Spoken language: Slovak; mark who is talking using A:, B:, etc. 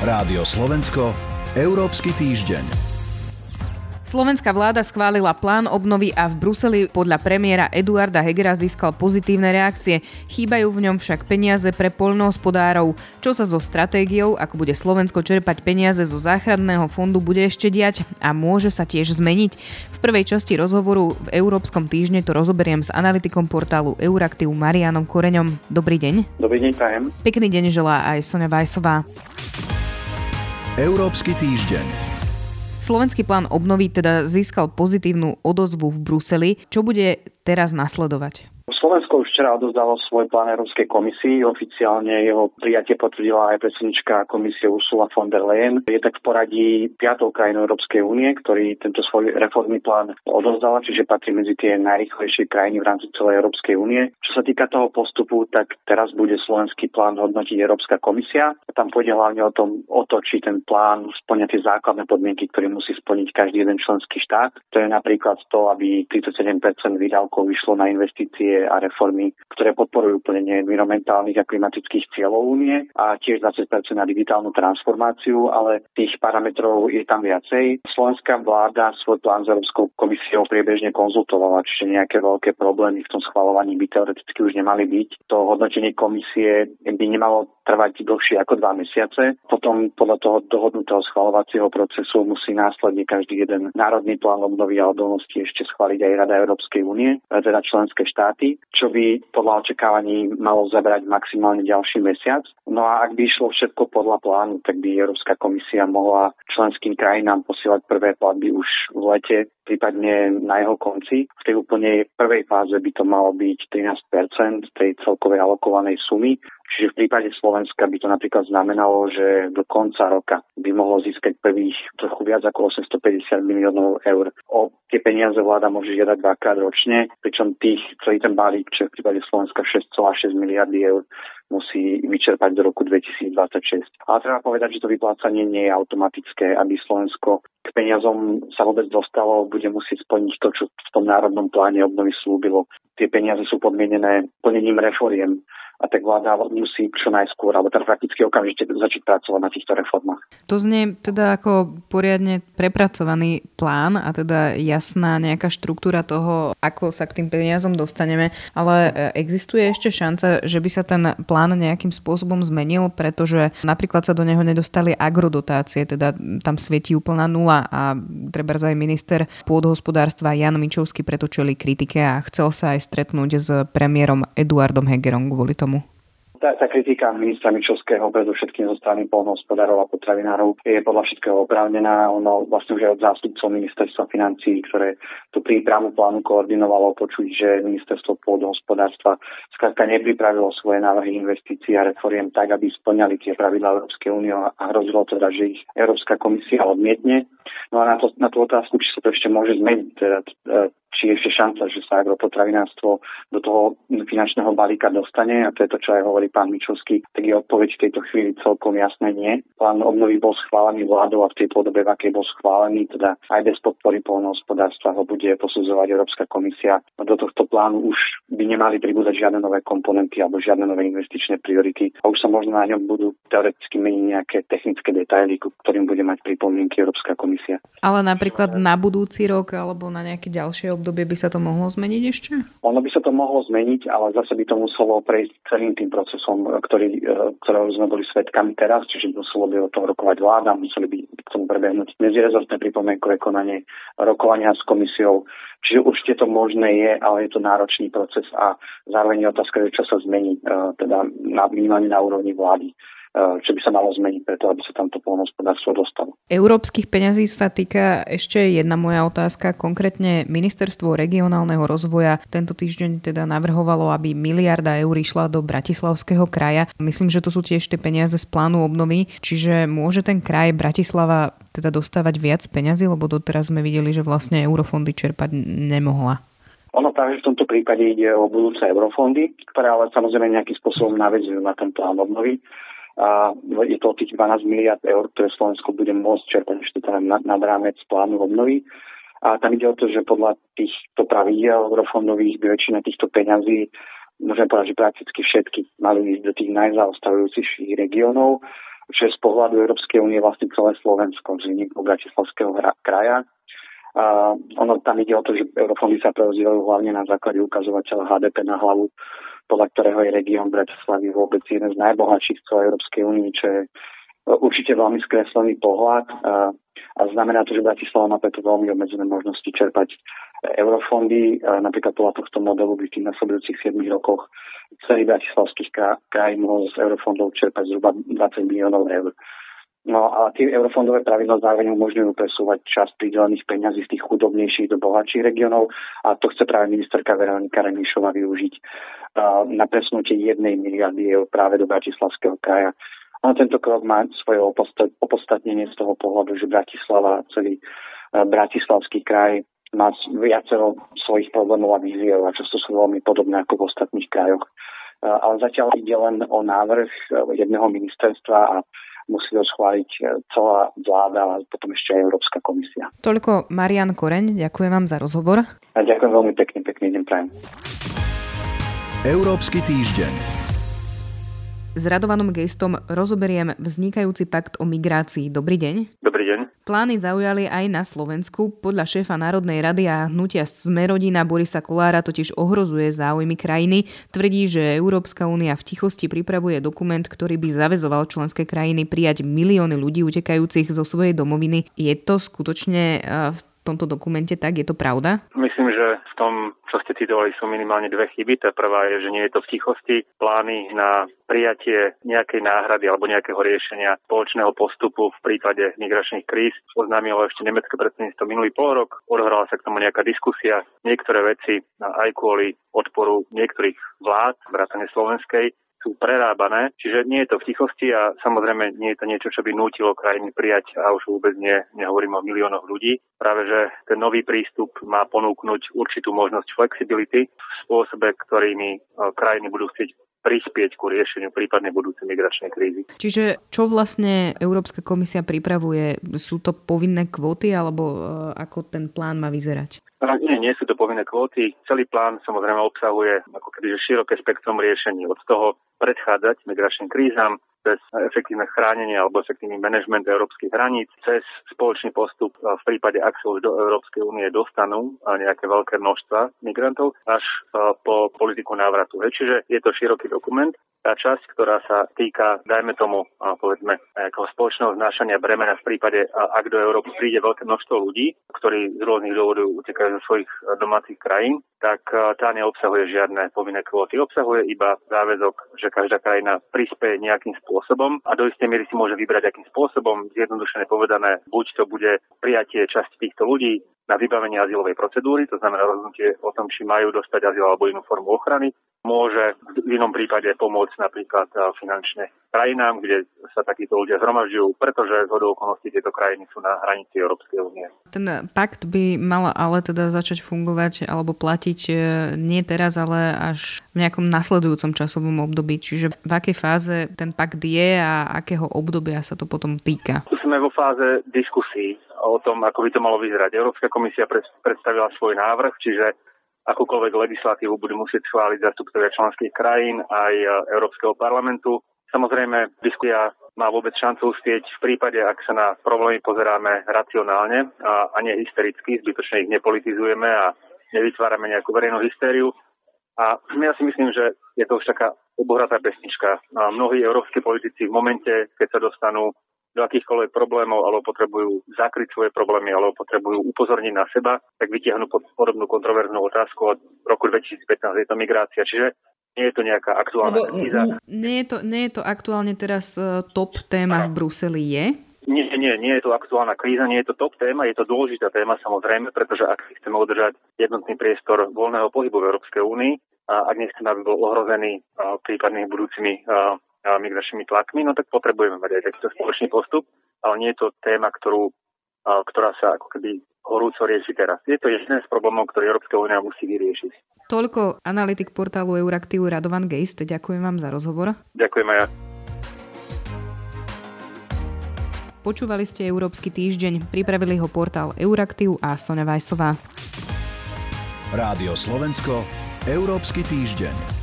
A: Rádio Slovensko, Európsky týždeň.
B: Slovenská vláda schválila plán obnovy a v Bruseli podľa premiéra Eduarda Hegera získal pozitívne reakcie. Chýbajú v ňom však peniaze pre poľnohospodárov. Čo sa so stratégiou, ako bude Slovensko čerpať peniaze zo záchranného fondu, bude ešte diať a môže sa tiež zmeniť. V prvej časti rozhovoru v Európskom týždne to rozoberiem s analytikom portálu Euraktiv Marianom Koreňom. Dobrý deň.
C: Dobrý deň, prajem.
B: Pekný deň želá aj Sonja Vajsová.
A: Európsky týždeň.
B: Slovenský plán obnovy teda získal pozitívnu odozvu v Bruseli. Čo bude teraz nasledovať?
C: Slovensko už včera odozdalo svoj plán Európskej komisii. Oficiálne jeho prijatie potvrdila aj predsednička komisie Ursula von der Leyen. Je tak v poradí piatou krajinou Európskej únie, ktorý tento svoj reformný plán odozdala, čiže patrí medzi tie najrychlejšie krajiny v rámci celej Európskej únie. Čo sa týka toho postupu, tak teraz bude slovenský plán hodnotiť Európska komisia. Tam pôjde hlavne o, tom, o to, či ten plán splňa tie základné podmienky, ktoré musí splniť každý jeden členský štát. To je napríklad to, aby 37% výdavkov vyšlo na investície a reformy, ktoré podporujú plnenie environmentálnych a klimatických cieľov únie a tiež 20% na digitálnu transformáciu, ale tých parametrov je tam viacej. Slovenská vláda svoj plán s Európskou komisiou priebežne konzultovala, čiže nejaké veľké problémy v tom schvalovaní by teoreticky už nemali byť. To hodnotenie komisie by nemalo trvať dlhšie ako dva mesiace. Potom podľa toho dohodnutého schvalovacieho procesu musí následne každý jeden národný plán obnovy a odolnosti ešte schváliť aj Rada Európskej únie, teda členské štáty čo by podľa očakávaní malo zabrať maximálne ďalší mesiac. No a ak by išlo všetko podľa plánu, tak by Európska komisia mohla členským krajinám posielať prvé platby už v lete, prípadne na jeho konci. V tej úplne prvej fáze by to malo byť 13% tej celkovej alokovanej sumy Čiže v prípade Slovenska by to napríklad znamenalo, že do konca roka by mohlo získať prvých trochu viac ako 850 miliónov eur. O tie peniaze vláda môže žiadať dvakrát ročne, pričom tých, celý ten balík, čo je v prípade Slovenska 6,6 miliardy eur, musí vyčerpať do roku 2026. Ale treba povedať, že to vyplácanie nie je automatické, aby Slovensko k peniazom sa vôbec dostalo, bude musieť splniť to, čo v tom národnom pláne obnovy slúbilo. Tie peniaze sú podmienené plnením reforiem a tak vláda musí čo najskôr, alebo teda prakticky okamžite začať pracovať na týchto reformách.
B: To znie teda ako poriadne prepracovaný plán a teda jasná nejaká štruktúra toho, ako sa k tým peniazom dostaneme, ale e, existuje ešte šanca, že by sa ten plán nejakým spôsobom zmenil, pretože napríklad sa do neho nedostali agrodotácie, teda tam svietí úplná nula a treba aj minister pôdohospodárstva Jan Mičovský pretočili kritike a chcel sa aj stretnúť s premiérom Eduardom Hegerom kvôli tomu
C: tá, tá kritika ministra Mičovského predovšetkým zo strany polnohospodárov a potravinárov je podľa všetkého oprávnená. Ono vlastne už aj od zástupcov ministerstva financí, ktoré tú prípravu plánu koordinovalo, počuť, že ministerstvo pôdohospodárstva skrátka nepripravilo svoje návrhy investícií a reforiem tak, aby splňali tie pravidlá Európskej únie a hrozilo teda, že ich Európska komisia odmietne. No a na, to, na tú otázku, či sa to ešte môže zmeniť, teda či je ešte šanca, že sa agropotravinárstvo do toho finančného balíka dostane, a to je to, čo aj hovorí pán Mičovský, tak je odpoveď v tejto chvíli celkom jasné nie. Plán obnovy bol schválený vládou a v tej podobe, v akej bol schválený, teda aj bez podpory polnohospodárstva ho bude posudzovať Európska komisia. Do tohto plánu už by nemali pribúdať žiadne nové komponenty alebo žiadne nové investičné priority a už sa možno na ňom budú teoreticky meniť nejaké technické detaily, ktorým bude mať pripomienky Európska komisia.
B: Ale napríklad na budúci rok alebo na nejaké ďalšie obdobie by sa to mohlo zmeniť ešte?
C: Ono by sa to mohlo zmeniť, ale zase by to muselo prejsť celým tým procesom, ktorý, e, ktorého sme boli svetkami teraz, čiže muselo by o tom rokovať vláda, museli by k tomu prebehnúť medzirezortné pripomienkové konanie, rokovania s komisiou. Čiže určite to možné je, ale je to náročný proces a zároveň je otázka, čo sa zmení, e, teda na, minimálne na úrovni vlády. Eh, čo by sa malo zmeniť preto, aby sa tamto polnohospodárstvo dostalo.
B: Európskych peňazí sa týka ešte jedna moja otázka, konkrétne Ministerstvo regionálneho rozvoja tento týždeň teda navrhovalo, aby miliarda eur išla do Bratislavského kraja. Myslím, že to sú tiež tie peniaze z plánu obnovy, čiže môže ten kraj Bratislava teda dostávať viac peňazí, lebo doteraz sme videli, že vlastne eurofondy čerpať nemohla.
C: Ono práve v tomto prípade ide o budúce eurofondy, ktoré ale samozrejme nejakým spôsobom navedzujú na ten plán obnovy a je to tých 12 miliard eur, ktoré Slovensko bude môcť čerpať ešte teda nad, nad rámec plánu obnovy. A tam ide o to, že podľa týchto pravidel eurofondových by väčšina týchto peňazí, môžem povedať, že prakticky všetky mali ísť do tých najzaostávajúcich regiónov že z pohľadu Európskej únie vlastne celé Slovensko vznik do Bratislavského kraja. A ono tam ide o to, že eurofondy sa prerozdielujú hlavne na základe ukazovateľa HDP na hlavu, podľa ktorého je región Bratislavy vôbec jeden z najbohatších v celej Európskej únii, čo je určite veľmi skreslený pohľad a, a znamená to, že Bratislava má preto veľmi obmedzené možnosti čerpať eurofondy. A napríklad podľa tohto modelu by v tých nasledujúcich 7 rokoch celý bratislavský kraj mohol z eurofondov čerpať zhruba 20 miliónov eur. No a tie eurofondové pravidla zároveň umožňujú presúvať časť pridelených peňazí z tých chudobnejších do bohatších regiónov a to chce práve ministerka Veronika Remišová využiť na presunutie jednej miliardy eur práve do Bratislavského kraja. A tento krok má svoje opodstatnenie z toho pohľadu, že Bratislava, celý uh, bratislavský kraj má viacero svojich problémov a víziev a často sú veľmi podobné ako v ostatných krajoch. Uh, ale zatiaľ ide len o návrh jedného ministerstva a musí ho schváliť e, celá vláda a potom ešte aj Európska komisia.
B: Toľko Marian Koreň, ďakujem vám za rozhovor.
C: A ďakujem veľmi pekne, pekný deň prajem.
A: Európsky týždeň.
B: S Radovanom Gejstom rozoberiem vznikajúci pakt o migrácii. Dobrý deň.
D: Dobrý deň.
B: Plány zaujali aj na Slovensku. Podľa šéfa Národnej rady a hnutia Smerodina Borisa Kolára totiž ohrozuje záujmy krajiny. Tvrdí, že Európska únia v tichosti pripravuje dokument, ktorý by zavezoval členské krajiny prijať milióny ľudí utekajúcich zo svojej domoviny. Je to skutočne v tomto dokumente tak? Je to pravda?
D: Myslím, že v tom, čo ste citovali, sú minimálne dve chyby. Tá prvá je, že nie je to v tichosti. Plány na prijatie nejakej náhrady alebo nejakého riešenia spoločného postupu v prípade migračných kríz oznámilo ešte nemecké predsedníctvo minulý pol rok. Odhrala sa k tomu nejaká diskusia. Niektoré veci aj kvôli odporu niektorých vlád, vrátane slovenskej, sú prerábané, čiže nie je to v tichosti a samozrejme nie je to niečo, čo by nútilo krajiny prijať a už vôbec nie, nehovorím o miliónoch ľudí. Práve, že ten nový prístup má ponúknuť určitú možnosť flexibility v spôsobe, ktorými e, krajiny budú chcieť prispieť ku riešeniu prípadnej budúcej migračnej krízy.
B: Čiže čo vlastne Európska komisia pripravuje? Sú to povinné kvóty alebo e, ako ten plán má vyzerať?
D: Nie, nie sú to povinné kvóty. Celý plán samozrejme obsahuje ako keby široké spektrum riešení. Od toho predchádzať migračným krízam, cez efektívne chránenie alebo efektívny manažment európskych hraníc, cez spoločný postup v prípade, ak sa už do Európskej únie dostanú nejaké veľké množstva migrantov, až po politiku návratu. Čiže je to široký dokument. Tá časť, ktorá sa týka, dajme tomu, povedzme, nejakého spoločného znášania bremena v prípade, ak do Európy príde veľké množstvo ľudí, ktorí z rôznych dôvodov utekajú zo svojich domácich krajín, tak tá neobsahuje žiadne povinné kvóty. Obsahuje iba záväzok, že každá krajina prispieje nejakým spôsobom a do istej miery si môže vybrať, akým spôsobom. Zjednodušene povedané, buď to bude prijatie časti týchto ľudí na vybavenie azylovej procedúry, to znamená rozhodnutie o tom, či majú dostať azyl alebo inú formu ochrany. Môže v inom prípade pomôcť napríklad finančne krajinám, kde sa takíto ľudia zhromažďujú, pretože z okolností tieto krajiny sú na hranici Európskej únie.
B: Ten pakt by mal ale teda začať fungovať alebo platiť e, nie teraz, ale až v nejakom nasledujúcom časovom období. Čiže v akej fáze ten pakt je a akého obdobia sa to potom týka?
D: Sme vo fáze diskusí o tom, ako by to malo vyzerať. Európska komisia predstavila svoj návrh, čiže akúkoľvek legislatívu budú musieť schváliť zastupcovia členských krajín aj e, Európskeho parlamentu. Samozrejme, diskusia má vôbec šancu uspieť v prípade, ak sa na problémy pozeráme racionálne a, a nie hystericky, zbytočne ich nepolitizujeme a nevytvárame nejakú verejnú hystériu. A ja si myslím, že je to už taká obohratá pesnička. A mnohí európsky politici v momente, keď sa dostanú do akýchkoľvek problémov, alebo potrebujú zakryť svoje problémy, alebo potrebujú upozorniť na seba, tak vytiahnu podobnú kontroverznú otázku od roku 2015 je to migrácia. Čiže nie je to nejaká aktuálna Lebo, kríza.
B: Nie je, to, nie je to aktuálne teraz e, top téma v Bruseli, je?
D: Nie, nie, nie je to aktuálna kríza, nie je to top téma, je to dôležitá téma samozrejme, pretože ak chceme udržať jednotný priestor voľného pohybu v Európskej únii a ak nechceme, aby bol ohrozený prípadnými budúcimi migračnými tlakmi, no tak potrebujeme mať aj takýto spoločný postup, ale nie je to téma, ktorú, ktorá sa ako keby horúco rieši teraz. Je to jeden z problémov, ktorý Európska únia musí vyriešiť.
B: Toľko analytik portálu Euraktiv Radovan Geist. Ďakujem vám za rozhovor.
D: Ďakujem aj ja.
B: Počúvali ste Európsky týždeň, pripravili ho portál Euraktiv a Sonja Vajsová.
A: Rádio Slovensko, Európsky týždeň.